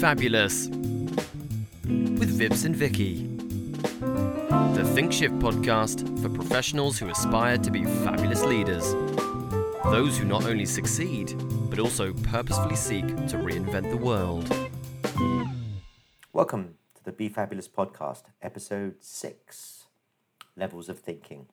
Fabulous with Vips and Vicky. The Think Shift podcast for professionals who aspire to be fabulous leaders. Those who not only succeed, but also purposefully seek to reinvent the world. Welcome to the Be Fabulous podcast, episode six Levels of Thinking.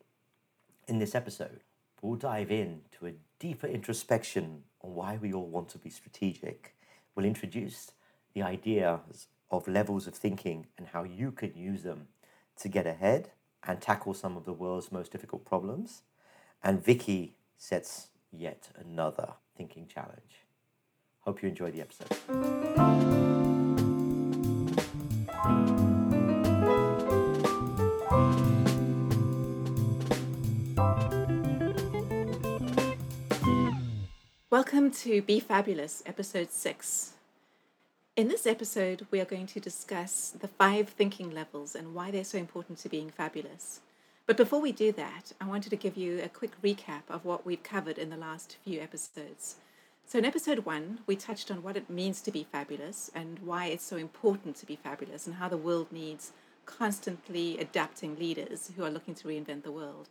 In this episode, we'll dive into a deeper introspection on why we all want to be strategic. We'll introduce the ideas of levels of thinking and how you can use them to get ahead and tackle some of the world's most difficult problems. And Vicky sets yet another thinking challenge. Hope you enjoy the episode. Welcome to Be Fabulous, episode six. In this episode, we are going to discuss the five thinking levels and why they're so important to being fabulous. But before we do that, I wanted to give you a quick recap of what we've covered in the last few episodes. So, in episode one, we touched on what it means to be fabulous and why it's so important to be fabulous and how the world needs constantly adapting leaders who are looking to reinvent the world.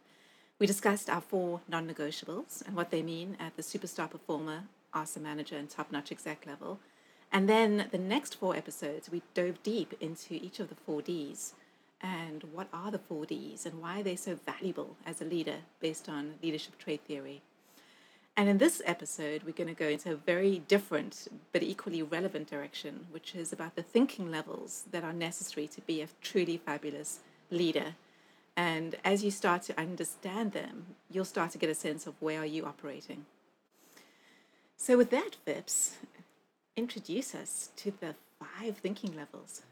We discussed our four non negotiables and what they mean at the superstar performer, ASA manager, and top notch exec level. And then the next four episodes, we dove deep into each of the four Ds and what are the four Ds and why are they so valuable as a leader based on leadership trait theory. And in this episode, we're going to go into a very different but equally relevant direction, which is about the thinking levels that are necessary to be a truly fabulous leader. And as you start to understand them, you'll start to get a sense of where are you operating. So with that, Vips, introduce us to the five thinking levels.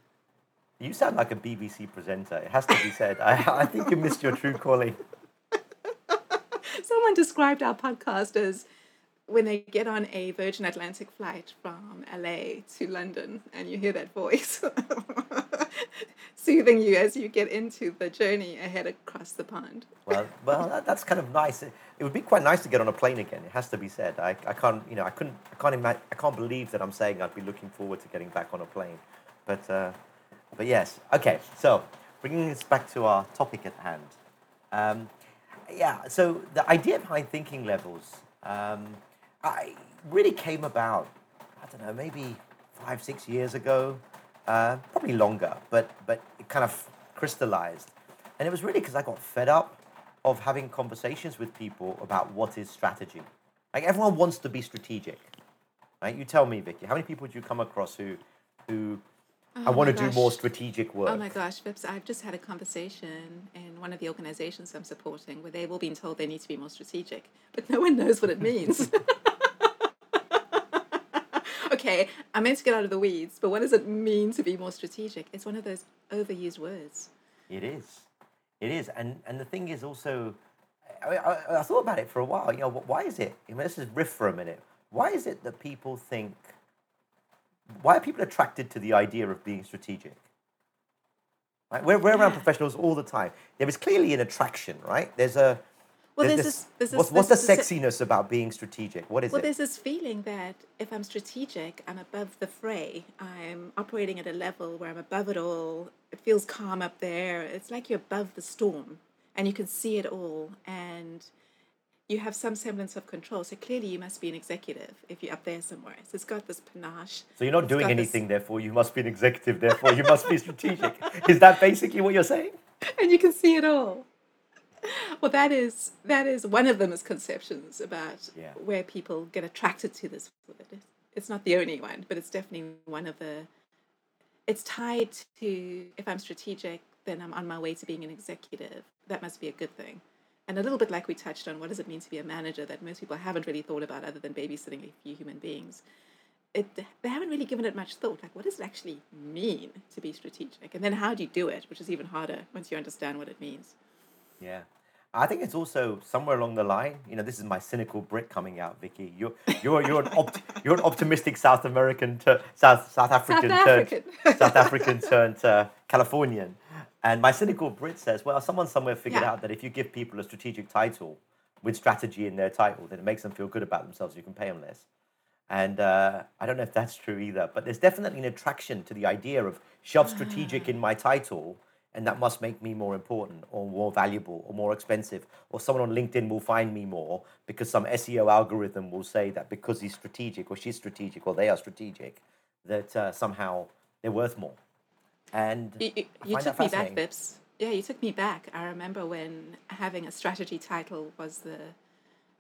You sound like a BBC presenter. It has to be said. I, I think you missed your true calling. Someone described our podcast as when they get on a Virgin Atlantic flight from LA to London and you hear that voice soothing you as you get into the journey ahead across the pond. Well, well, that, that's kind of nice. It, it would be quite nice to get on a plane again. It has to be said. I, I can't, you know, I couldn't, I can't imagine, I can't believe that I'm saying I'd be looking forward to getting back on a plane. But, uh, but yes. Okay. So bringing us back to our topic at hand. Um, yeah. So the idea behind thinking levels, um, I really came about. I don't know, maybe five, six years ago, uh, probably longer, but but it kind of crystallized, and it was really because I got fed up of having conversations with people about what is strategy. Like everyone wants to be strategic, right? You tell me, Vicky, how many people do you come across who who I Oh want my to do more strategic work? Oh my gosh, Vips, I've just had a conversation in one of the organizations I'm supporting where they've all been told they need to be more strategic, but no one knows what it means. okay, I meant to get out of the weeds, but what does it mean to be more strategic? It's one of those overused words. It is. It is. And and the thing is also, I, I, I thought about it for a while. You know, why is it? I mean, let's just riff for a minute. Why is it that people think? Why are people attracted to the idea of being strategic? Right? We're, we're around Yeah. professionals all the time. There is clearly an attraction, right? There's a. Well, there's there's this- what's this- what's the there's this- sexiness about being strategic? What is Well, it? Well, there's this feeling that if I'm strategic, I'm above the fray. I'm operating at a level where I'm above it all. It feels calm up there. It's like you're above the storm and you can see it all and you have some semblance of control. So clearly, you must be an executive if you're up there somewhere. So it's got this panache. So you're not doing got this- anything, therefore you must be an executive. Therefore you must be strategic. is that basically what you're saying? and you can see it all. Well, that is that is one of the misconceptions about Yeah. where people get attracted to this word. It's not the only one, but it's definitely one of the. It's tied to if I'm strategic, then I'm on my way to being an executive. That must be a good thing. And a little bit like we touched on, what does it mean to be a manager that most people haven't really thought about other than babysitting a few human beings? It, they haven't really given it much thought. Like, what does it actually mean to be strategic? And then how do you do it, which is even harder once you understand what it means. Yeah. I think it's also somewhere along the line. You know, this is my cynical Brit coming out, Vicky. You're you're you're an opt, you're an optimistic South American South South African turned African. South African turned uh, Californian, and my cynical Brit says, well, someone somewhere figured Yeah. out that if you give people a strategic title with strategy in their title, then it makes them feel good about themselves. You can pay them less. And uh, I don't know if that's true either, but there's definitely an attraction to the idea of shove strategic in my title, and that must make me more important or more valuable or more expensive, or someone on LinkedIn will find me more because some SEO algorithm will say that because he's strategic or she's strategic or they are strategic, that uh, somehow they're worth more. And You, you, you took me back. Vips. Yeah, you took me back. I remember when having a strategy title was the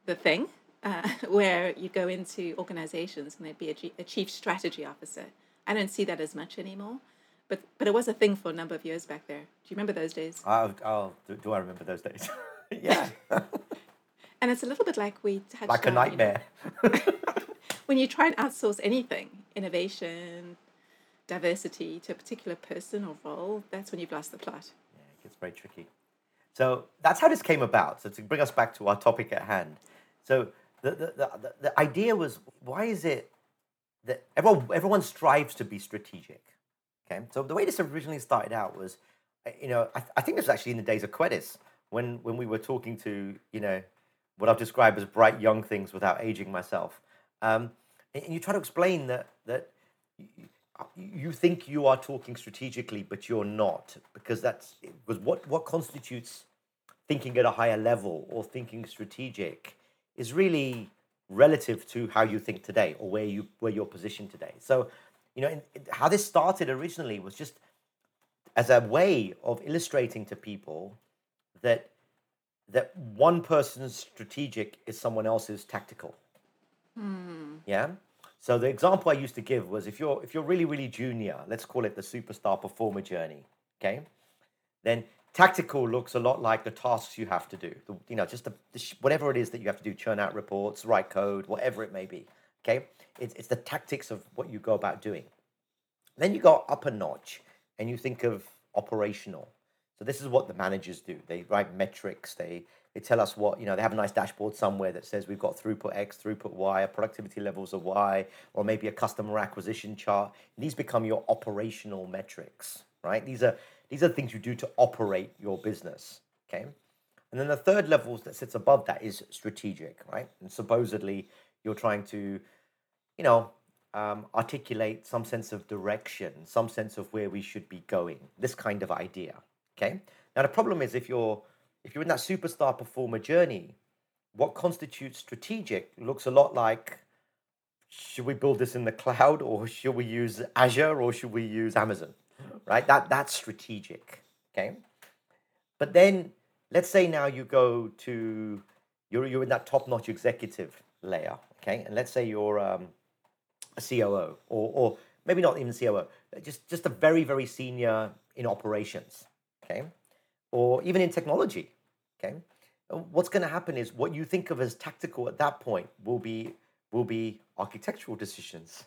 the thing, uh, where you go into organizations and there'd be a, G- a chief strategy officer. I don't see that as much anymore, but but it was a thing for a number of years back there. Do you remember those days? Oh, oh do, do I remember those days? yeah, And it's a little bit like we touched like a on, you know, nightmare. when you try and outsource anything, innovation, diversity to a particular person or role, that's when you've lost the plot. Yeah, it gets very tricky. So that's how this came about. So to bring us back to our topic at hand. So the, the, the, the, the idea was why is it that everyone, everyone strives to be strategic? Okay. So the way this originally started out was, uh, you know, I, I think this was actually in the days of Quedis when, when we were talking to, you know, what I've described as bright young things without aging myself. Um, and, and you try to explain that, that y- you think you are talking strategically, but you're not, because that's because what what constitutes thinking at a higher level or thinking strategic is really relative to how you think today or where you where you're positioned today. So, you know, how this started originally was just as a way of illustrating to people that that one person's strategic is someone else's tactical. Hmm. Yeah. So the example I used to give was if you're if you're really really junior, let's call it the superstar performer journey. Okay, then tactical looks a lot like the tasks you have to do. The, you know, just the, the sh- whatever it is that you have to do, churn out reports, write code, whatever it may be. Okay, it's it's the tactics of what you go about doing. Then you go up a notch and you think of operational. So this is what the managers do. They write metrics. They they tell us what you know. They have a nice dashboard somewhere that says we've got throughput X, throughput Y, productivity levels of Y, or maybe a customer acquisition chart. These become your operational metrics, right? These are these are things you do to operate your business. Okay, and then the third level that sits above that is strategic, right? And supposedly you're trying to you know, um, articulate some sense of direction, some sense of where we should be going. This kind of idea. Okay. Now the problem is if you're if you're in that superstar performer journey, what constitutes strategic looks a lot like should we build this in the cloud or should we use Azure or should we use Amazon? Right? That that's strategic. Okay. But then let's say now you go to you're you're in that top-notch executive layer, okay? And let's say you're um, a COO or or maybe not even COO, just just a very very senior in operations, okay? Or even in technology, okay? What's going to happen is what you think of as tactical at that point will be will be architectural decisions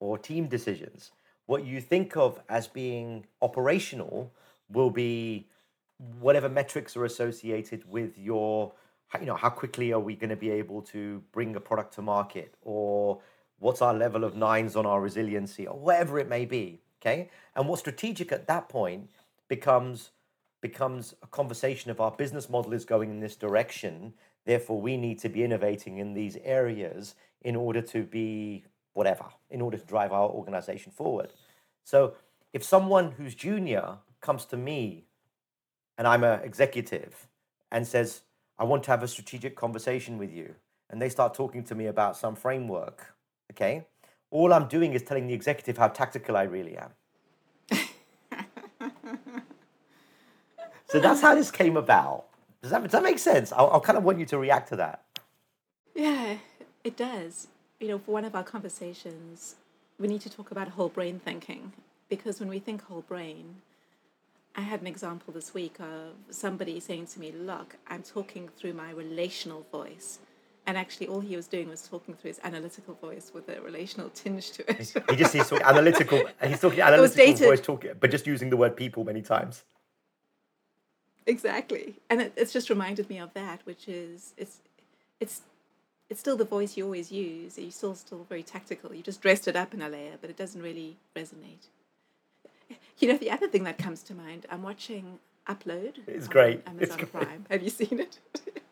or team decisions. What you think of as being operational will be whatever metrics are associated with your you know how quickly are we going to be able to bring a product to market or what's our level of nines on our resiliency or whatever it may be okay? And what's strategic at that point becomes becomes a conversation of our business model is going in this direction. Therefore we need to be innovating in these areas in order to be whatever in order to drive our organization forward. So if someone who's junior comes to me and I'm an executive and says, I want to have a strategic conversation with you, and they start talking to me about some framework, okay, all I'm doing is telling the executive how tactical I really am. so that's how this came about. Does that, does that make sense? I'll, I'll kind of want you to react to that. Yeah, it does. You know, for one of our conversations, we need to talk about whole brain thinking because when we think whole brain, I had an example this week of somebody saying to me, Look, I'm talking through my relational voice. And actually, all he was doing was talking through his analytical voice with a relational tinge to it. He just he's talking analytical, he's talking analytical voice, talking, but just using the word people many times. exactly. And it, it's just reminded me of that, which is it's it's it's still the voice you always use. You're still still very tactical. You just dressed it up in a layer, but it doesn't really resonate. You know, the other thing that comes to mind, I'm watching Upload. It's great. It's Amazon great. Prime. Have you seen it?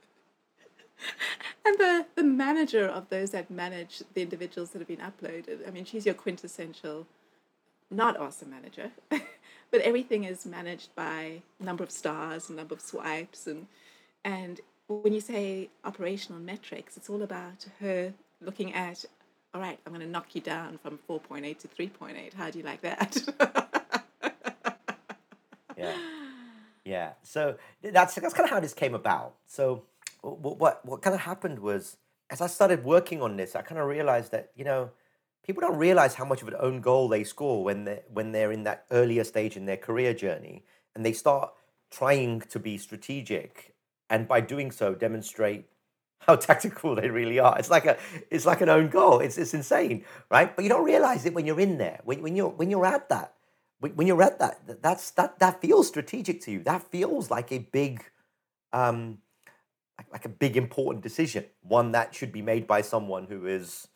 and the, the manager of those that manage the individuals that have been uploaded. I mean, she's your quintessential, not awesome manager, but everything is managed by number of stars and number of swipes and and when you say operational metrics, it's all about her looking at, all right, I'm going to knock you down from 4.8 to 3.8. How do you like that? yeah. Yeah. So that's that's kind of how this came about. So what what, kind of happened was as I started working on this, I kind of realized that you know people don't realize how much of an own goal they score when they when they're in that earlier stage in their career journey and they start trying to be strategic and by doing so demonstrate how tactical they really are. It's like a it's like an own goal. It's it's insane, right? But you don't realize it when you're in there. When, when you're when you're at that when you're at that, that's that that feels strategic to you. That feels like a big, um, like, a big important decision, one that should be made by someone who is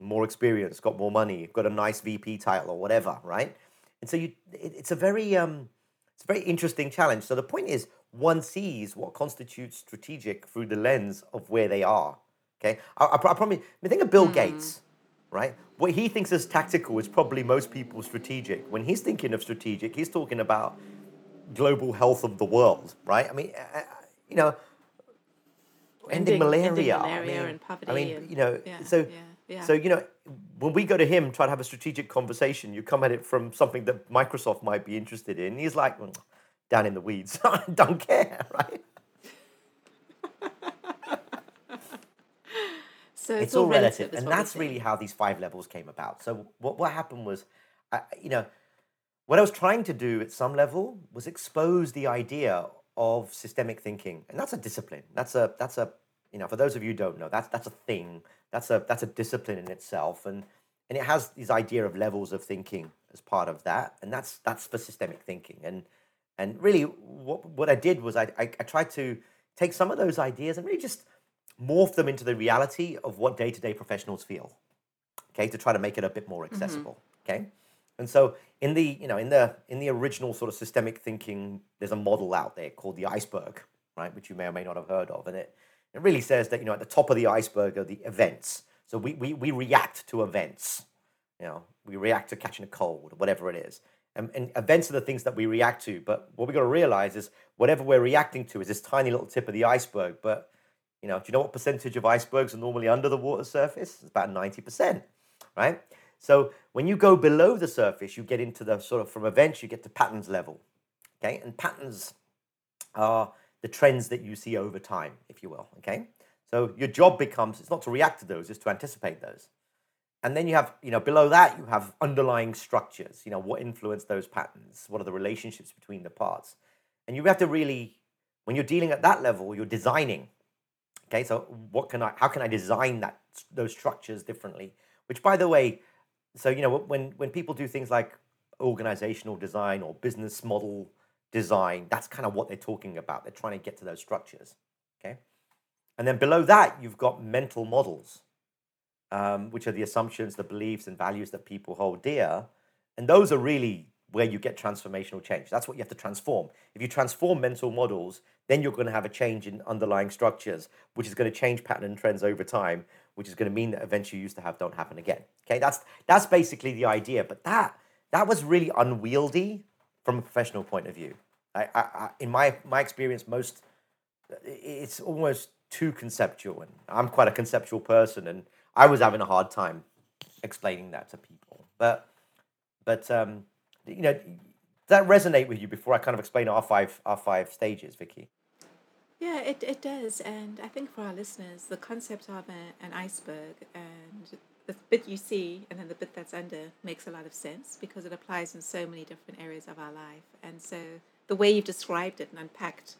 more experienced, got more money, got a nice VP title or whatever, right? And so you, it, it's a very, um, it's a very interesting challenge. So the point is, one sees what constitutes strategic through the lens of where they are. Okay, I, I, I probably, I mean, think of Bill mm. Gates right? What he thinks is tactical is probably most people strategic. When he's thinking of strategic, he's talking about global health of the world, right? I mean, you know, ending, ending malaria, ending malaria I mean, and poverty. I mean, and, you know, yeah, so yeah, yeah. so you know, when we go to him try to have a strategic conversation, you come at it from something that Microsoft might be interested in. He's like, well, down in the weeds, I don't care, right? So it's, it's all, relative, relative and that's really how these five levels came about. So what what happened was, uh, you know, what I was trying to do at some level was expose the idea of systemic thinking, and that's a discipline. That's a that's a you know for those of you who don't know that's that's a thing. That's a that's a discipline in itself, and and it has this idea of levels of thinking as part of that, and that's that's for systemic thinking. And and really, what what I did was I, I, I tried to take some of those ideas and really just morph them into the reality of what day-to-day professionals feel okay to try to make it a bit more mm-hmm. accessible mm-hmm. okay and so in the you know in the in the original sort of systemic thinking there's a model out there called the iceberg right which you may or may not have heard of. And it it really says that you know at the top of the iceberg are the events. So we we, we react to events you know we react to catching a cold or whatever it is. And, and events are the things that we react to. But what we got to realize is whatever we're reacting to is this tiny little tip of the iceberg. But you know, do you know what percentage of icebergs are normally under the water surface? It's about 90%, right? So when you go below the surface, you get into the sort of from events, you get to patterns level. Okay, and patterns are the trends that you see over time, if you will. Okay, so your job becomes it's not to react to those, it's to anticipate those. And then you have, you know, below that you have underlying structures. You know, what influence those patterns? What are the relationships between the parts? And you have to really, when you're dealing at that level, you're designing Okay, so what can I? How can I design that those structures differently? Which, by the way, so you know when when people do things like organizational design or business model design, that's kind of what they're talking about. They're trying to get to those structures. Okay, and then below that you've got mental models, um, which are the assumptions, the beliefs, and values that people hold dear, and those are really where you get transformational change. That's what you have to transform. If you transform mental models, then you're going to have a change in underlying structures, which is going to change pattern and trends over time, which is going to mean that events you used to have don't happen again. Okay, that's that's basically the idea. But that that was really unwieldy from a professional point of view. I, I, I, in my my experience, most it's almost too conceptual, and I'm quite a conceptual person, and I was having a hard time explaining that to people. But but um, you know, that resonate with you before I kind of explain our five our five stages, Vicky? Yeah, it, it does. And I think for our listeners, the concept of a, an iceberg and the bit you see and then the bit that's under makes a lot of sense because it applies in so many different areas of our life. And so the way you've described it and unpacked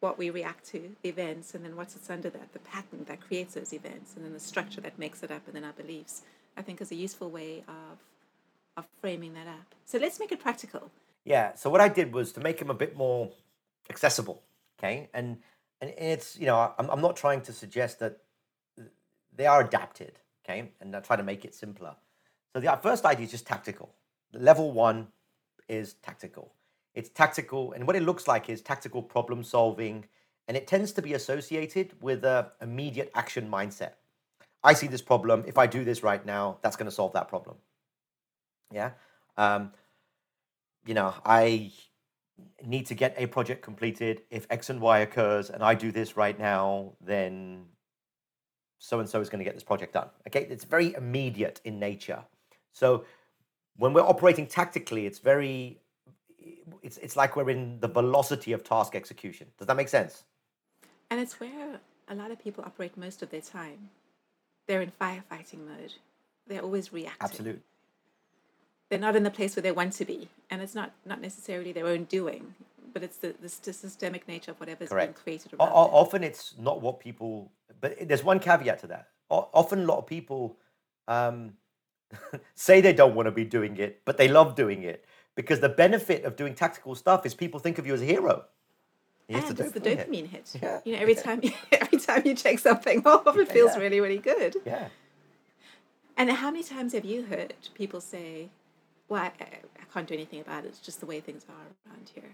what we react to, the events, and then what's it's under that, the pattern that creates those events, and then the structure that makes it up, and then our beliefs, I think is a useful way of of framing that up. So let's make it practical. Yeah. So what I did was to make them a bit more accessible. Okay. And and it's you know I'm I'm not trying to suggest that they are adapted. Okay. And I try to make it simpler. So the first idea is just tactical. Level one is tactical. It's tactical, and what it looks like is tactical problem solving and it tends to be associated with a immediate action mindset. I see this problem. If I do this right now, that's going to solve that problem. Yeah. Um, you know, I need to get a project completed. If X and Y occurs and I do this right now, then so and so is going to get this project done. Okay. It's very immediate in nature. So when we're operating tactically, it's very, it's, it's like we're in the velocity of task execution. Does that make sense? And it's where a lot of people operate most of their time. They're in firefighting mode. They're always reacting. Absolutely. They're not in the place where they want to be, and it's not not necessarily their own doing, but it's the, the systemic nature of whatever's Correct. been created O- around. o- often it's not what people but there's one caveat to that O- often a lot of people um, say they don't want to be doing it but they love doing it because the benefit of doing tactical stuff is people think of you as a hero Yes, and it's the dopamine hit. Yeah. You know, every time every time you check something off, it feels Yeah. really, really good. yeah And how many times have you heard people say, "Well, I, I can't do anything about it. It's just the way things are around here."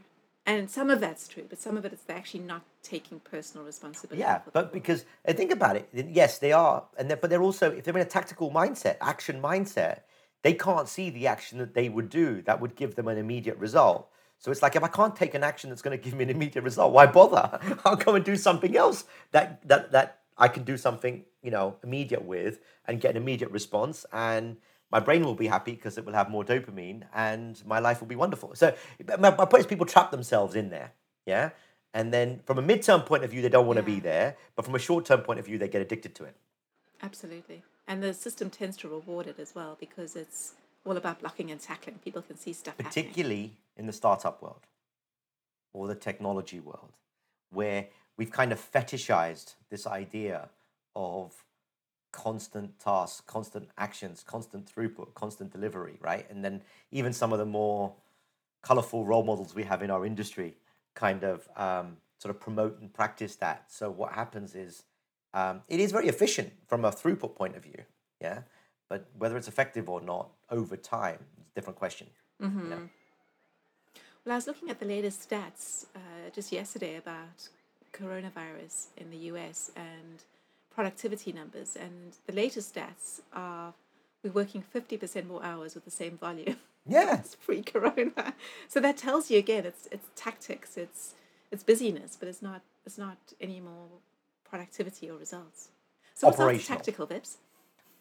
And some of that's true, but some of it is they're actually not taking personal responsibility. yeah but because and think about it yes they are and they're, but they're also if they're in a tactical mindset action mindset they can't see the action that they would do that would give them an immediate result so it's like if i can't take an action that's going to give me an immediate result why bother i'll go and do something else that that that i can do something you know immediate with and get an immediate response and my brain will be happy because it will have more dopamine and my life will be wonderful so my, my point is people trap themselves in there yeah and then from a midterm point of view they don't want to be there but from a short term point of view they get addicted to it Absolutely. And the system tends to reward it as well because it's all about blocking and tackling. People can see stuff happening. particularly in the startup world or the technology world, where we've kind of fetishized this idea of constant tasks, constant actions, constant throughput, constant delivery, right? And then even some of the more colorful role models we have in our industry kind of um, sort of promote and practice that. So what happens is um, it is very efficient from a throughput point of view, yeah. But whether it's effective or not over time is a different question. you know? Well, I was looking at the latest stats uh, just yesterday about coronavirus in the US and productivity numbers. And the latest stats are we're working 50% more hours with the same volume Yeah, as pre-corona. So that tells you again, it's it's tactics, it's it's busyness, but it's not it's not any more productivity or results. So what's tactical, Vips?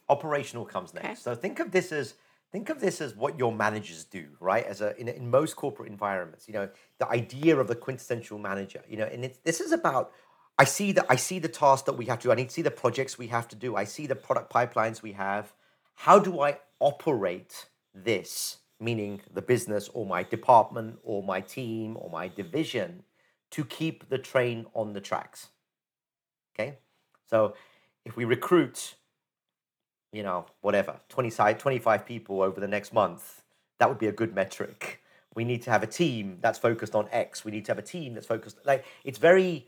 operational comes next. Okay. So think of this as think of this as what your managers do, right? As a in, in most corporate environments, you know, the idea of the quintessential manager, you know, and it's, this is about. I see that I see the tasks that we have to do. I need to see the projects we have to do. I see the product pipelines we have. How do I operate this? Meaning the business or my department or my team or my division to keep the train on the tracks. Okay, so if we recruit you know, whatever, 20 side, 25 people over the next month, that would be a good metric. We need to have a team that's focused on X. We need to have a team that's focused like it's very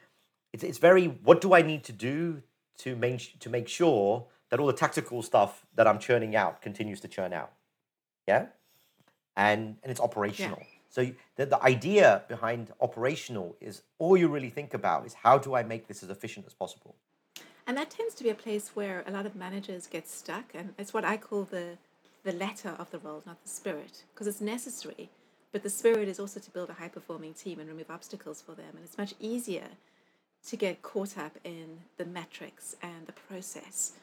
it's, it's very what do I need to do to make to make sure that all the tactical stuff that I'm churning out continues to churn out. Yeah? And and it's operational. So the, the idea behind operational is all you really think about is how do I make this as efficient as possible? And that tends to be a place where a lot of managers get stuck, and it's what I call the the letter of the role, not the spirit, because it's necessary. But the spirit is also to build a high performing team and remove obstacles for them. And it's much easier to get caught up in the metrics and the process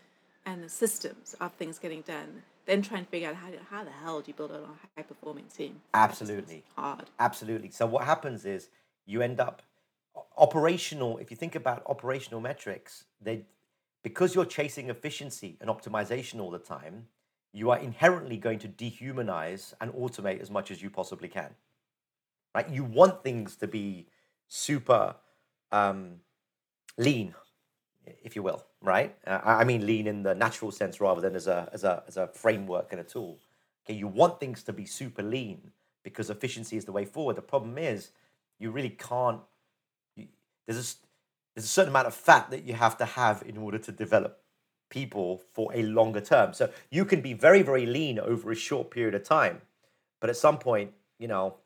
and the systems of things getting done then trying to figure out how, how the hell do you build a high performing team. Absolutely. hard. Absolutely. So what happens is you end up operational. If you think about operational metrics, they because you're chasing efficiency and optimization all the time, you are inherently going to dehumanize and automate as much as you possibly can. Right? You want things to be super um, lean, if you will. Right? Uh, I mean lean in the natural sense rather than as a as a as a framework and a tool. Okay, you want things to be super lean because efficiency is the way forward. The problem is you really can't. You, there's a, there's a certain amount of fat that you have to have in order to develop people for a longer term. So you can be very very lean over a short period of time, but at some point, you know,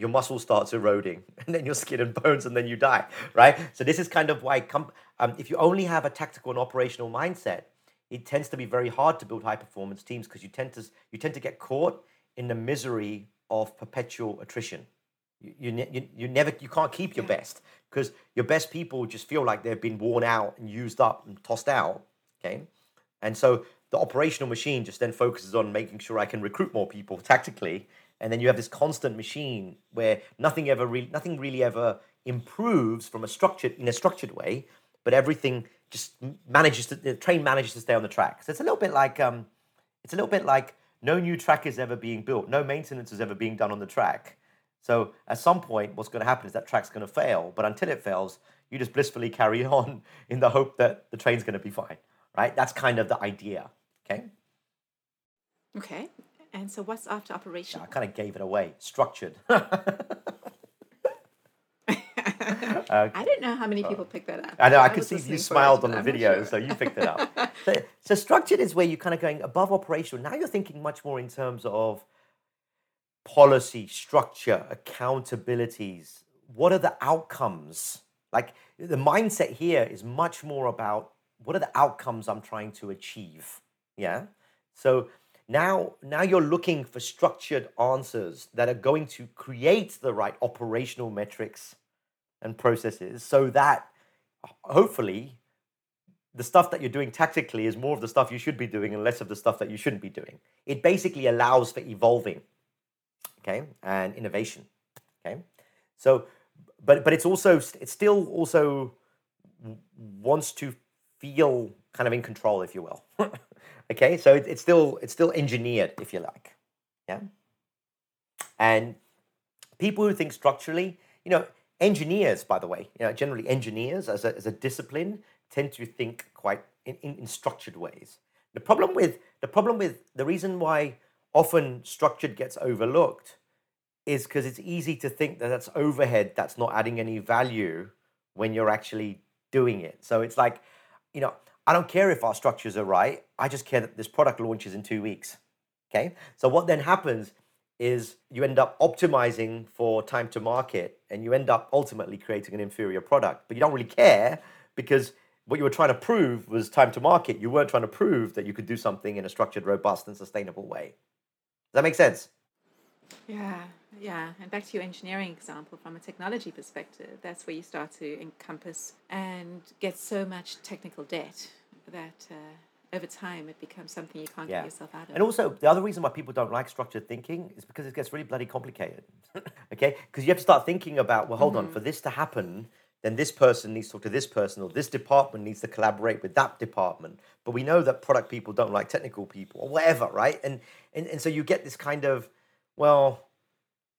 your muscle starts eroding, and then your skin and bones, and then you die, right? So this is kind of why com- um, if you only have a tactical and operational mindset, it tends to be very hard to build high performance teams because you tend to you tend to get caught in the misery of perpetual attrition. You, you, you, you never you can't keep your best because your best people just feel like they've been worn out and used up and tossed out. Okay, and so the operational machine just then focuses on making sure I can recruit more people tactically, and then you have this constant machine where nothing ever re- nothing really ever improves from a structured in a structured way, but everything just manages to the train manages to stay on the track. So it's a little bit like um, it's a little bit like no new track is ever being built, no maintenance is ever being done on the track. So at some point, what's going to happen is that track's going to fail. But until it fails, you just blissfully carry on in the hope that the train's going to be fine, right? That's kind of the idea. Okay. Okay. And so what's after operation? I kind of gave it away. Structured. I don't know how many people picked that up. I know. I, could see you smiled it, on the I'm video, sure. so you picked it up. so, so structured is where you're kind of going above operational. Now you're thinking much more in terms of policy, structure, accountabilities. What are the outcomes? Like the mindset here is much more about what are the outcomes I'm trying to achieve. Yeah. So now, now you're looking for structured answers that are going to create the right operational metrics and processes so that hopefully the stuff that you're doing tactically is more of the stuff you should be doing and less of the stuff that you shouldn't be doing. It basically allows for evolving, okay, and innovation, okay. So, but but it's also it still also wants to feel kind of in control, if you will. okay, so it, it's still it's still engineered, if you like, yeah. And people who think structurally, you know, engineers, by the way, you know, generally engineers as a, as a discipline tend to think quite in, in, in structured ways. The problem with the problem with the reason why often structured gets overlooked is because it's easy to think that that's overhead that's not adding any value when you're actually doing it. So it's like, you know, I don't care if our structures are right. I just care that this product launches in two weeks. Okay. So what then happens is you end up optimizing for time to market and you end up ultimately creating an inferior product. But you don't really care because what you were trying to prove was time to market. You weren't trying to prove that you could do something in a structured, robust, and sustainable way. Does that make sense? Yeah, yeah. And back to your engineering example, from a technology perspective, that's where you start to encompass and get so much technical debt that uh, over time it becomes something you can't Yeah. get yourself out of. And also, the other reason why people don't like structured thinking is because it gets really bloody complicated. okay? Because you have to start thinking about, well, hold on, for this to happen, then this person needs to talk to this person, or this department needs to collaborate with that department. But we know that product people don't like technical people, or whatever, right? And and, and so you get this kind of, well,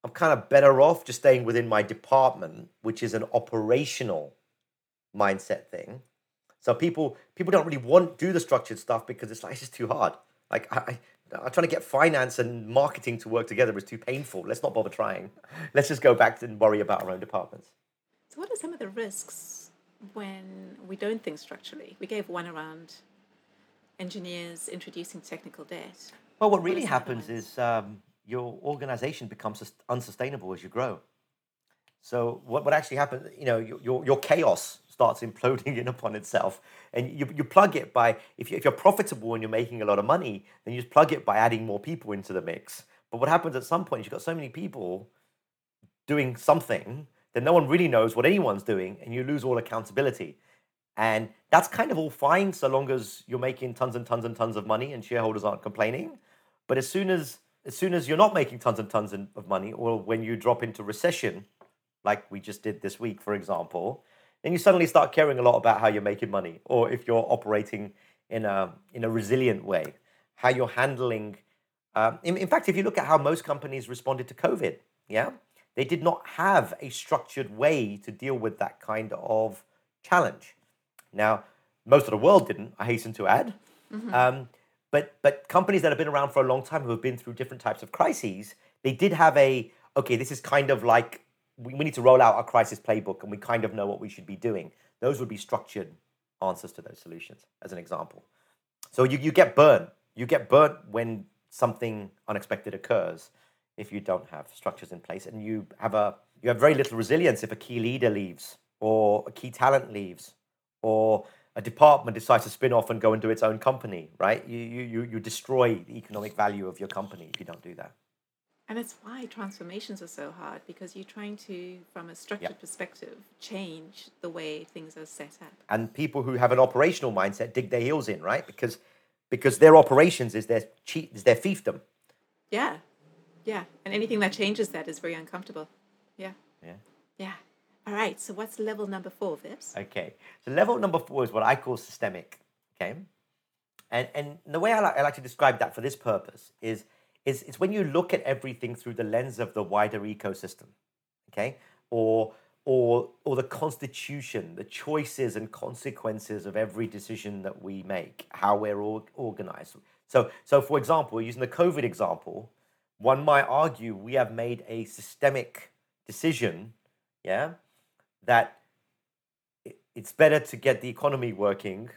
I'm kind of better off just staying within my department, which is an operational mindset thing. So people people don't really want do the structured stuff because it's like it's just too hard. Like I, I I'm trying to get finance and marketing to work together is too painful. Let's not bother trying. Let's just go back and worry about our own departments. So, what are some of the risks when we don't think structurally? We gave one around engineers introducing technical debt. Well, what really happens is um, your organization becomes unsustainable as you grow. So what, what actually happens, you know, your, your, your chaos starts imploding in upon itself. And you, you plug it by, if, you, if you're profitable and you're making a lot of money, then you just plug it by adding more people into the mix. But what happens at some point is you've got so many people doing something that no one really knows what anyone's doing and you lose all accountability. And that's kind of all fine so long as you're making tons and tons and tons of money and shareholders aren't complaining. But as soon as as soon as you're not making tons and tons of money, or when you drop into recession, like we just did this week, for example, then you suddenly start caring a lot about how you're making money, or if you're operating in a in a resilient way, how you're handling. Um, in, in fact, if you look at how most companies responded to COVID, yeah, they did not have a structured way to deal with that kind of challenge. Now, most of the world didn't. I hasten to add. Um, but but companies that have been around for a long time who have been through different types of crises, they did have a okay. This is kind of like we, we need to roll out a crisis playbook, and we kind of know what we should be doing. Those would be structured answers to those solutions, as an example. So you, you get burnt. You get burnt when something unexpected occurs. if you don't have structures in place, and you have a you have very little resilience if a key leader leaves, or a key talent leaves, or a department decides to spin off and go and do its own company. Right? You you, you destroy the economic value of your company if you don't do that. And it's why transformations are so hard because you're trying to, from a structured perspective, change the way things are set up. And people who have an operational mindset dig their heels in, right? Because because their operations is their cheat is their fiefdom. Yeah, yeah. And anything that changes that is very uncomfortable. Yeah. Yeah. Yeah. All right. So what's level number four, Vips? Okay. So level number four is what I call systemic. Okay. And and the way I like, I like to describe that for this purpose is is it's when you look at everything through the lens of the wider ecosystem. Okay. Or or or the constitution, the choices and consequences of every decision that we make, how we're all organized. So so for example, using the COVID example, one might argue we have made a systemic decision, yeah, that it's better to get the economy working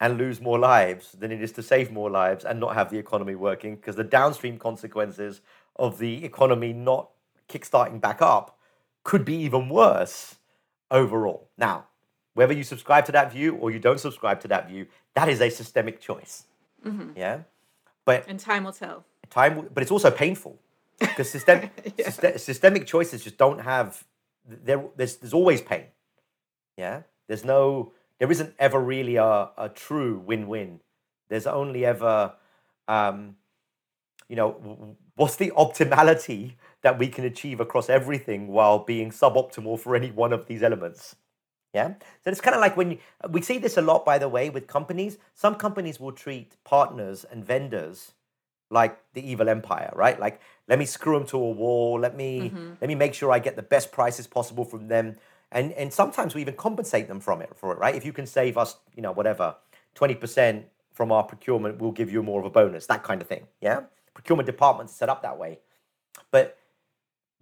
and lose more lives than it is to save more lives and not have the economy working because the downstream consequences of the economy not kickstarting back up could be even worse overall. Now, whether you subscribe to that view or you don't subscribe to that view, that is a systemic choice. Mm-hmm. Yeah, but and time will tell. Time, but it's also painful because systemic yeah. syst- systemic choices just don't have. There, there's there's always pain. Yeah, there's no there isn't ever really a, a true win-win. There's only ever, um, you know, what's the optimality that we can achieve across everything while being suboptimal for any one of these elements. Yeah. So it's kind of like when you, we see this a lot, by the way, with companies. Some companies will treat partners and vendors like the evil empire, right? Like, let me screw them to a wall. Let me mm-hmm. let me make sure I get the best prices possible from them and and sometimes we even compensate them from it for it, right? If you can save us, you know, whatever, twenty percent from our procurement, we'll give you more of a bonus, that kind of thing. Yeah, procurement departments set up that way, but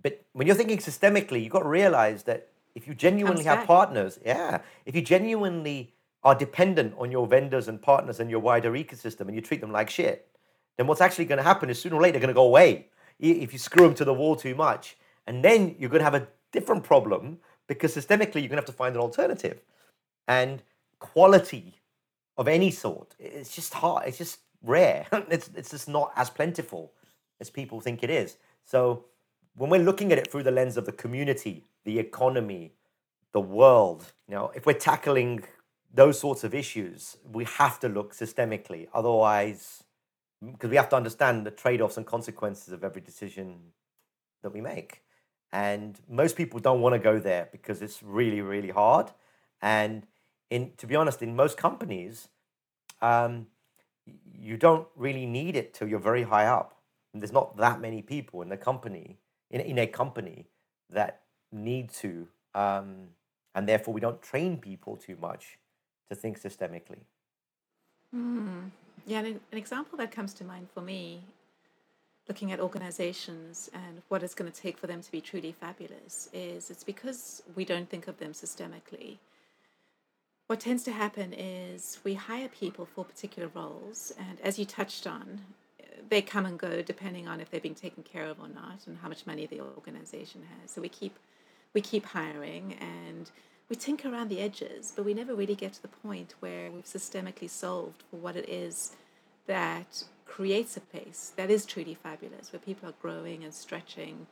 but when you're thinking systemically, you've got to realize that if you genuinely have partners, yeah, if you genuinely are dependent on your vendors and partners and your wider ecosystem, and you treat them like shit, then what's actually going to happen is sooner or later they're going to go away if you screw them to the wall too much, and then you're going to have a different problem because systemically you're going to have to find an alternative. And quality of any sort, it's just hard. It's just rare. it's, it's just not as plentiful as people think it is. So when we're looking at it through the lens of the community, the economy, the world, you know, if we're tackling those sorts of issues, we have to look systemically. Otherwise, because we have to understand the trade offs and consequences of every decision that we make. And most people don't want to go there because it's really, really hard. And in, to be honest, in most companies, um, you don't really need it till you're very high up. And there's not that many people in the company, in, in a company, that need to. Um, and therefore, we don't train people too much to think systemically. Mm. Yeah, an, an example that comes to mind for me looking at organizations and what it's going to take for them to be truly fabulous is it's because we don't think of them systemically. What tends to happen is we hire people for particular roles, and as you touched on, they come and go depending on if they're being taken care of or not and how much money the organization has. So we keep we keep hiring and we tinker around the edges, but we never really get to the point where we've systemically solved for what it is that creates a place that is truly fabulous, where people are growing and stretching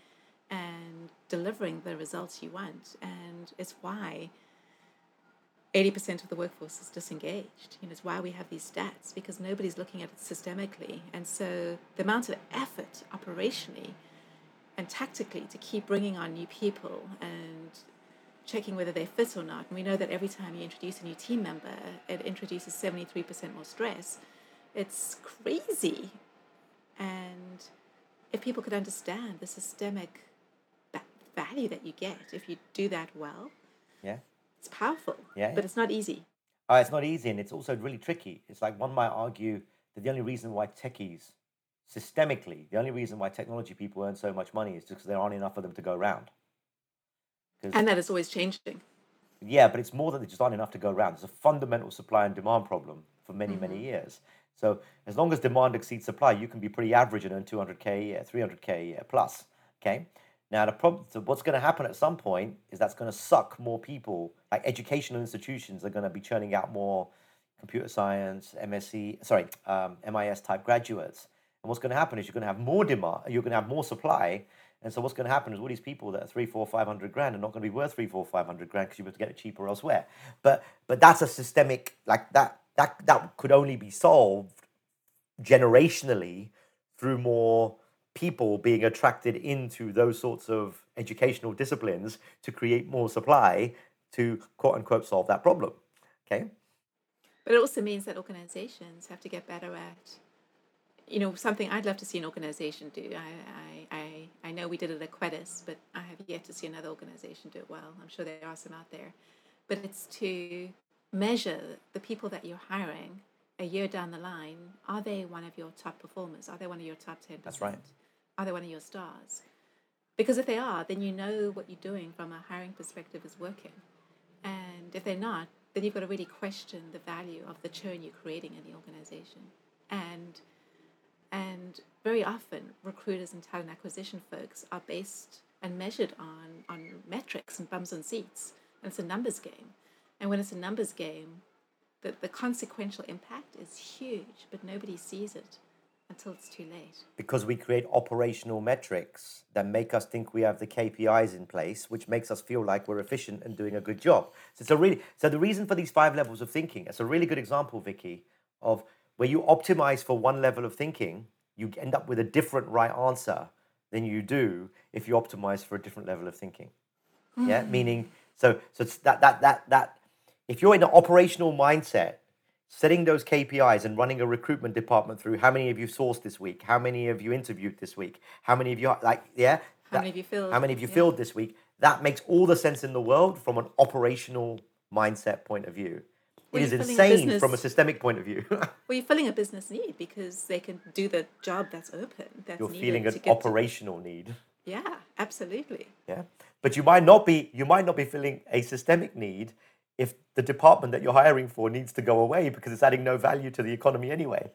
and delivering the results you want. And it's why 80% of the workforce is disengaged. You know, it's why we have these stats, because nobody's looking at it systemically. And so the amount of effort operationally and tactically to keep bringing on new people and checking whether they fit or not. And we know that every time you introduce a new team member, it introduces 73% more stress it's crazy. And if people could understand the systemic value that you get if you do that well, yeah, it's powerful. Yeah, but it's not easy. Uh, it's not easy, and it's also really tricky. It's like one might argue that the only reason why techies, systemically, the only reason why technology people earn so much money is just because there aren't enough of them to go around. And that is always changing. Yeah, but it's more than there just aren't enough to go around. There's a fundamental supply and demand problem for many, mm-hmm. many years. So as long as demand exceeds supply, you can be pretty average and earn 200k, 300k plus. Okay. Now the problem, so what's going to happen at some point is that's going to suck more people. Like educational institutions are going to be churning out more computer science, MSc, sorry, um, MIS type graduates. And what's going to happen is you're going to have more demand, you're going to have more supply. And so what's going to happen is all these people that are three, four, five hundred grand are not going to be worth three, four, five hundred grand because you have to get it cheaper elsewhere. But but that's a systemic like that that that could only be solved generationally through more people being attracted into those sorts of educational disciplines to create more supply to quote unquote solve that problem. Okay. But it also means that organizations have to get better at, you know, something I'd love to see an organization do. I, I, I, I know we did it at Quedis, but I have yet to see another organization do it well. I'm sure there are some out there. But it's to measure the people that you're hiring a year down the line. Are they one of your top performers? Are they one of your top 10%? That's right. Are they one of your stars? Because if they are, then you know what you're doing from a hiring perspective is working. And if they're not, then you've got to really question the value of the churn you're creating in the organization. And and very often recruiters and talent acquisition folks are based and measured on, on metrics and bums on seats. And it's a numbers game. And when it's a numbers game, the, the consequential impact is huge, but nobody sees it until it's too late. Because we create operational metrics that make us think we have the KPIs in place, which makes us feel like we're efficient and doing a good job. So it's a really so the reason for these five levels of thinking, it's a really good example, Vicky, of where you optimize for one level of thinking, you end up with a different right answer than you do if you optimize for a different level of thinking. Mm. Yeah, meaning so so it's that that that that if you're in an operational mindset setting those KPIs and running a recruitment department through how many of you sourced this week, how many of you interviewed this week, how many of you like yeah, how that, many of you filled, how many of you yeah. filled this week. That makes all the sense in the world from an operational mindset point of view. Well, it is insane a from a systemic point of view. well, you're filling a business need because they can do the job that's open. That's you're feeling an operational to... need. Yeah, absolutely. Yeah, but you might not be. You might not be filling a systemic need if the department that you're hiring for needs to go away because it's adding no value to the economy anyway,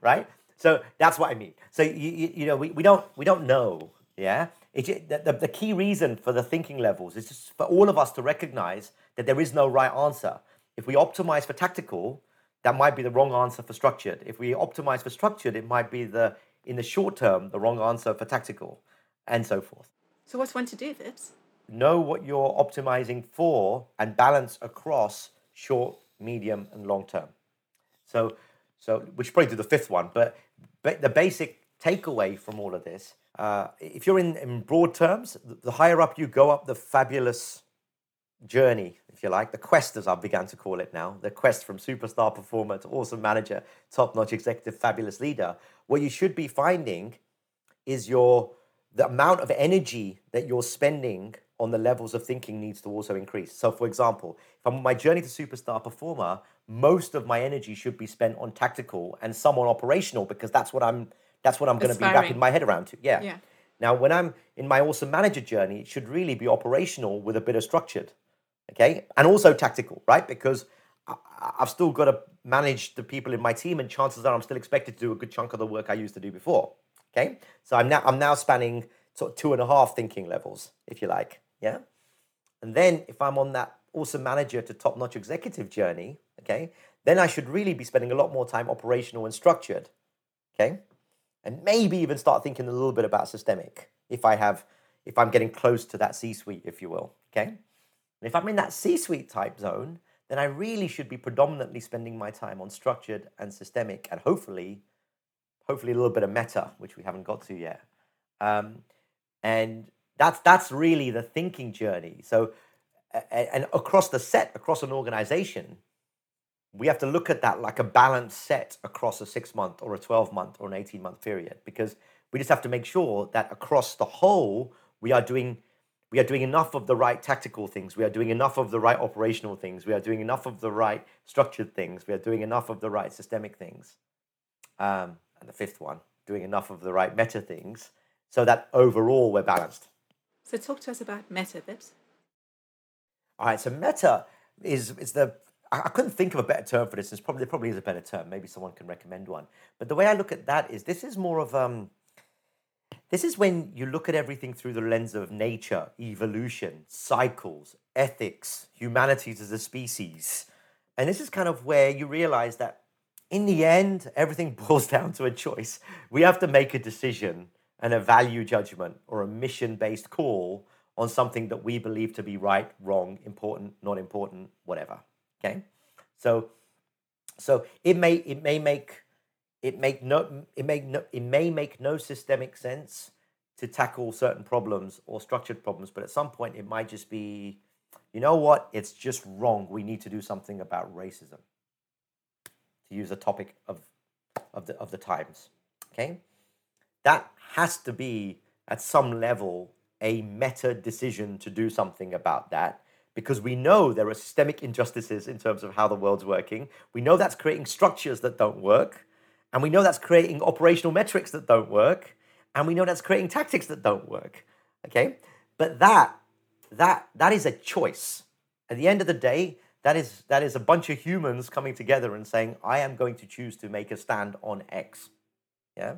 right? So that's what I mean. So you, you, you know we, we don't we don't know, yeah. It, the, the, key reason for the thinking levels is just for all of us to recognize that there is no right answer. If we optimize for tactical, that might be the wrong answer for structured. If we optimize for structured, it might be the in the short term the wrong answer for tactical, and so forth. So what's one to do, Vips? Know what you're optimizing for and balance across short, medium, and long term. So, so we should probably do the fifth one, but, but the basic takeaway from all of this, uh, if you're in, in broad terms, the higher up you go up the fabulous journey, if you like, the quest, as I've begun to call it now, the quest from superstar performer to awesome manager, top notch executive, fabulous leader, what you should be finding is your the amount of energy that you're spending on the levels of thinking needs to also increase. So, for example, if I'm on my journey to superstar performer, most of my energy should be spent on tactical and some on operational because that's what I'm that's what I'm going to be wrapping my head around to. Yeah. yeah. Now, when I'm in my awesome manager journey, it should really be operational with a bit of structured, okay, and also tactical, right? Because I, I've still got to manage the people in my team, and chances are I'm still expected to do a good chunk of the work I used to do before. Okay, so I'm now I'm now spanning sort of two and a half thinking levels, if you like. Yeah. And then if I'm on that awesome manager to top notch executive journey, okay, then I should really be spending a lot more time operational and structured. Okay. And maybe even start thinking a little bit about systemic if I have, if I'm getting close to that C suite, if you will. Okay. And if I'm in that C suite type zone, then I really should be predominantly spending my time on structured and systemic and hopefully, hopefully a little bit of meta, which we haven't got to yet. Um, and that's that's really the thinking journey. So, and across the set, across an organization, we have to look at that like a balanced set across a six month or a 12 month or an 18 month period because we just have to make sure that across the whole we are doing we are doing enough of the right tactical things. We are doing enough of the right operational things. We are doing enough of the right structured things. We are doing enough of the right systemic things. Um, and the fifth one doing enough of the right meta things so that overall we're balanced so talk to us about meta, Vips. All right, so meta is is the I, couldn't think of a better term for this. There's probably there probably is a better term. Maybe someone can recommend one. But the way I look at that is this is more of um. This is when you look at everything through the lens of nature, evolution, cycles, ethics, humanities as a species. And this is kind of where you realize that in the end, everything boils down to a choice. We have to make a decision and a value judgment or a mission based call on something that we believe to be right, wrong, important, not important, whatever. Okay? So so it may it may make it make no it make no it may make no systemic sense to tackle certain problems or structured problems, but at some point it might just be, you know what, it's just wrong. We need to do something about racism to use a topic of, of, the, of the times. Okay? That has to be, at some level, a meta decision to do something about that because we know there are systemic injustices in terms of how the world's working. We know that's creating structures that don't work. And we know that's creating operational metrics that don't work. And we know that's creating tactics that don't work. Okay? But that, that, that is a choice. At the end of the day, that is that is a bunch of humans coming together and saying, I am going to choose to make a stand on X. Yeah.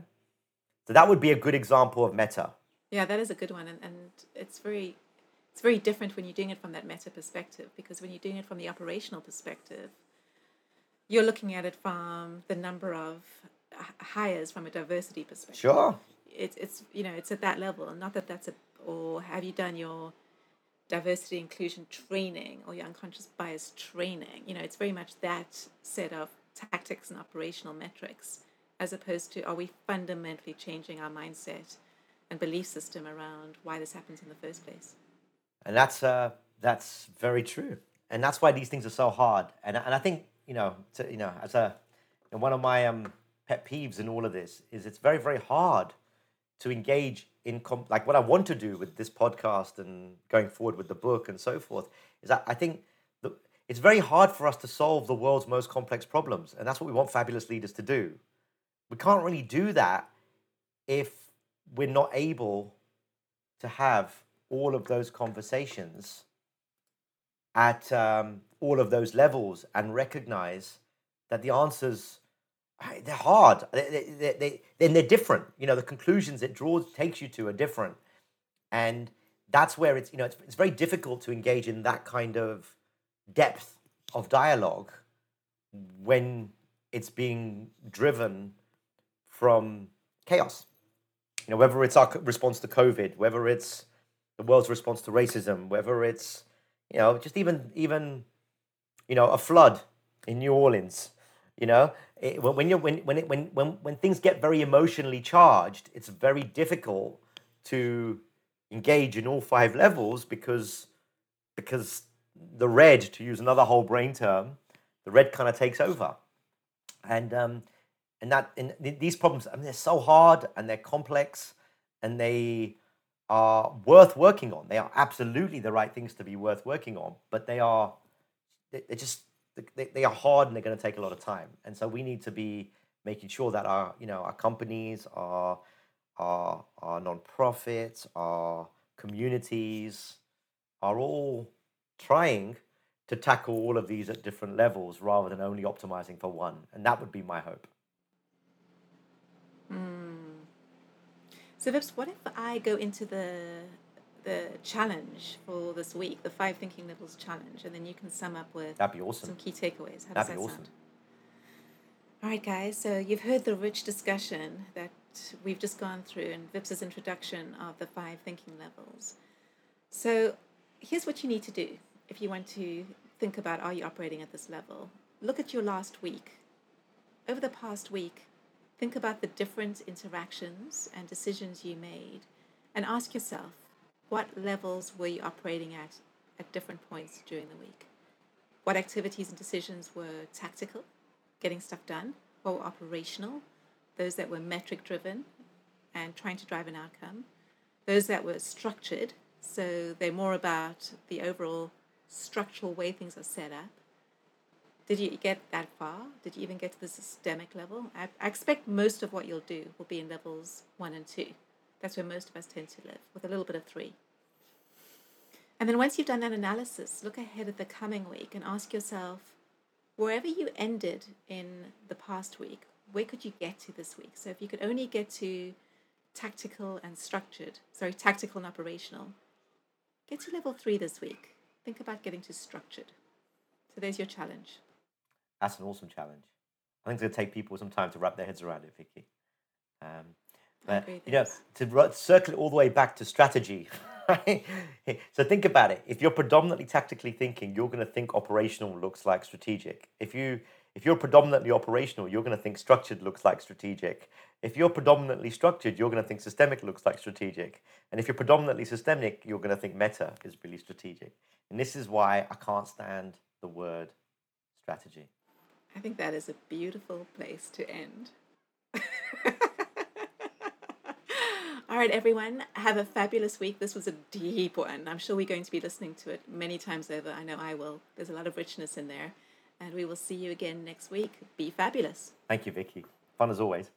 So that would be a good example of meta. Yeah, that is a good one. And, and it's very it's very different when you're doing it from that meta perspective because when you're doing it from the operational perspective, you're looking at it from the number of hires from a diversity perspective. Sure. It's it's you know it's at that level. Not that that's a or have you done your diversity inclusion training or your unconscious bias training. You know, it's very much that set of tactics and operational metrics, as opposed to are we fundamentally changing our mindset and belief system around why this happens in the first place. And that's uh, that's very true, and that's why these things are so hard. And and I think you know, to, you know, as a know, one of my um, pet peeves in all of this is it's very very hard to engage in com- like what I want to do with this podcast and going forward with the book and so forth is that I think it's very hard for us to solve the world's most complex problems, and that's what we want fabulous leaders to do. We can't really do that if we're not able to have all of those conversations at um, all of those levels and recognize that the answers they're hard. They, they, they, then they're different. You know, the conclusions it draws takes you to are different, and that's where it's you know it's, it's very difficult to engage in that kind of depth of dialogue when it's being driven from chaos. You know, whether it's our response to COVID, whether it's the world's response to racism, whether it's you know just even even you know a flood in New Orleans you know, it, when you when when it, when when when things get very emotionally charged, it's very difficult to engage in all five levels because because the red, to use another whole brain term, the red kind of takes over, and um, and that these problems, I mean, they're so hard and they're complex, and they are worth working on. They are absolutely the right things to be worth working on, but they are they're just they, they are hard and they're going to take a lot of time. And so we need to be making sure that our you know our companies, our our our nonprofits, our communities are all trying to tackle all of these at different levels rather than only optimizing for one. And that would be my hope. Mm. So, Vips, what if I go into the the challenge for this week, the five thinking levels challenge, and then you can sum up with That'd be awesome. some key takeaways. How That'd does that be awesome. sound? All right, guys. So you've heard the rich discussion that we've just gone through in Vips's introduction of the five thinking levels. So here's what you need to do if you want to think about are you operating at this level. Look at your last week. Over the past week, think about the different interactions and decisions you made and ask yourself what levels were you operating at at different points during the week? What activities and decisions were tactical, getting stuff done, what were operational, those that were metric driven and trying to drive an outcome, those that were structured, so they're more about the overall structural way things are set up. Did you get that far? Did you even get to the systemic level? I, I expect most of what you'll do will be in levels one and two. That's where most of us tend to live, with a little bit of three. And then once you've done that analysis, look ahead at the coming week and ask yourself wherever you ended in the past week, where could you get to this week? So if you could only get to tactical and structured, sorry, tactical and operational, get to level three this week. Think about getting to structured. So there's your challenge. That's an awesome challenge. I think it's going to take people some time to wrap their heads around it, Vicky. Um, but, you know, to circle it all the way back to strategy. right? so think about it. If you're predominantly tactically thinking, you're going to think operational looks like strategic. If you if you're predominantly operational, you're going to think structured looks like strategic. If you're predominantly structured, you're going to think systemic looks like strategic. And if you're predominantly systemic, you're going to think meta is really strategic. And this is why I can't stand the word strategy. I think that is a beautiful place to end. All right, everyone, have a fabulous week. This was a deep one. I'm sure we're going to be listening to it many times over. I know I will. There's a lot of richness in there. And we will see you again next week. Be fabulous. Thank you, Vicky. Fun as always.